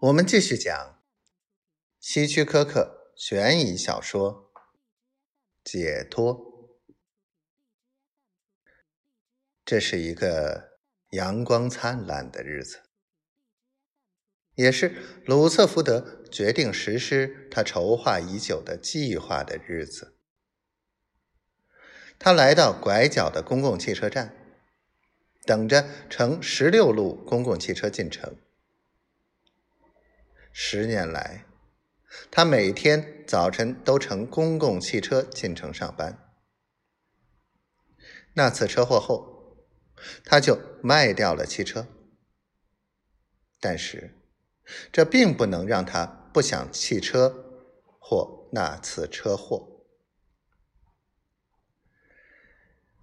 我们继续讲希区柯克悬疑小说《解脱》。这是一个阳光灿烂的日子，也是鲁瑟福德决定实施他筹划已久的计划的日子。他来到拐角的公共汽车站，等着乘十六路公共汽车进城。十年来，他每天早晨都乘公共汽车进城上班。那次车祸后，他就卖掉了汽车。但是，这并不能让他不想汽车或那次车祸。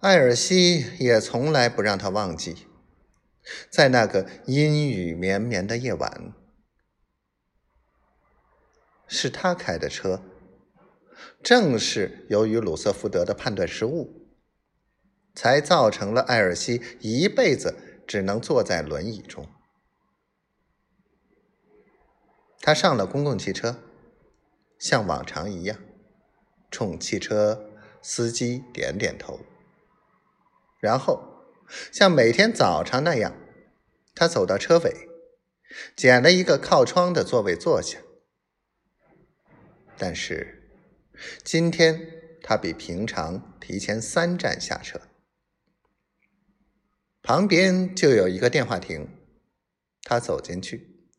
艾尔西也从来不让他忘记，在那个阴雨绵绵的夜晚。是他开的车，正是由于鲁瑟福德的判断失误，才造成了艾尔西一辈子只能坐在轮椅中。他上了公共汽车，像往常一样，冲汽车司机点点头，然后像每天早上那样，他走到车尾，捡了一个靠窗的座位坐下。但是，今天他比平常提前三站下车。旁边就有一个电话亭，他走进去，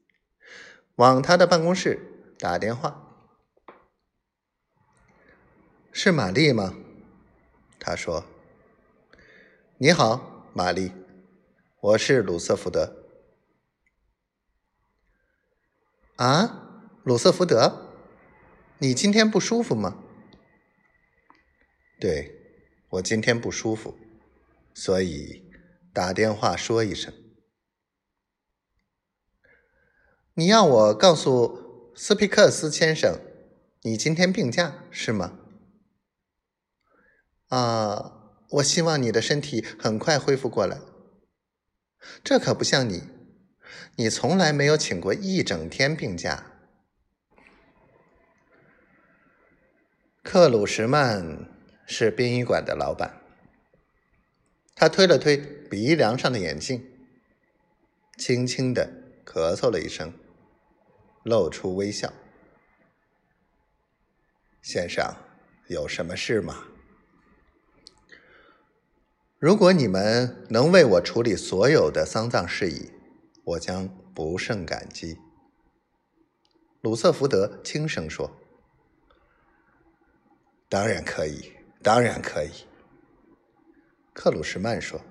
往他的办公室打电话。是玛丽吗？他说：“你好，玛丽，我是鲁瑟福德。”啊，鲁瑟福德。你今天不舒服吗？对，我今天不舒服，所以打电话说一声。你要我告诉斯皮克斯先生，你今天病假是吗？啊，我希望你的身体很快恢复过来。这可不像你，你从来没有请过一整天病假。克鲁什曼是殡仪馆的老板。他推了推鼻梁上的眼镜，轻轻的咳嗽了一声，露出微笑。先生，有什么事吗？如果你们能为我处理所有的丧葬事宜，我将不胜感激。鲁瑟福德轻声说。当然可以，当然可以。克鲁什曼说：“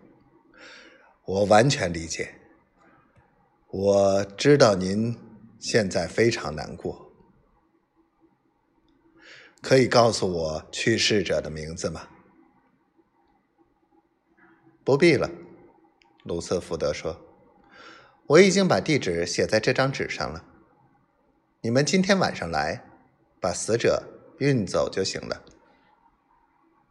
我完全理解。我知道您现在非常难过。可以告诉我去世者的名字吗？”不必了，鲁瑟福德说：“我已经把地址写在这张纸上了。你们今天晚上来，把死者。”运走就行了。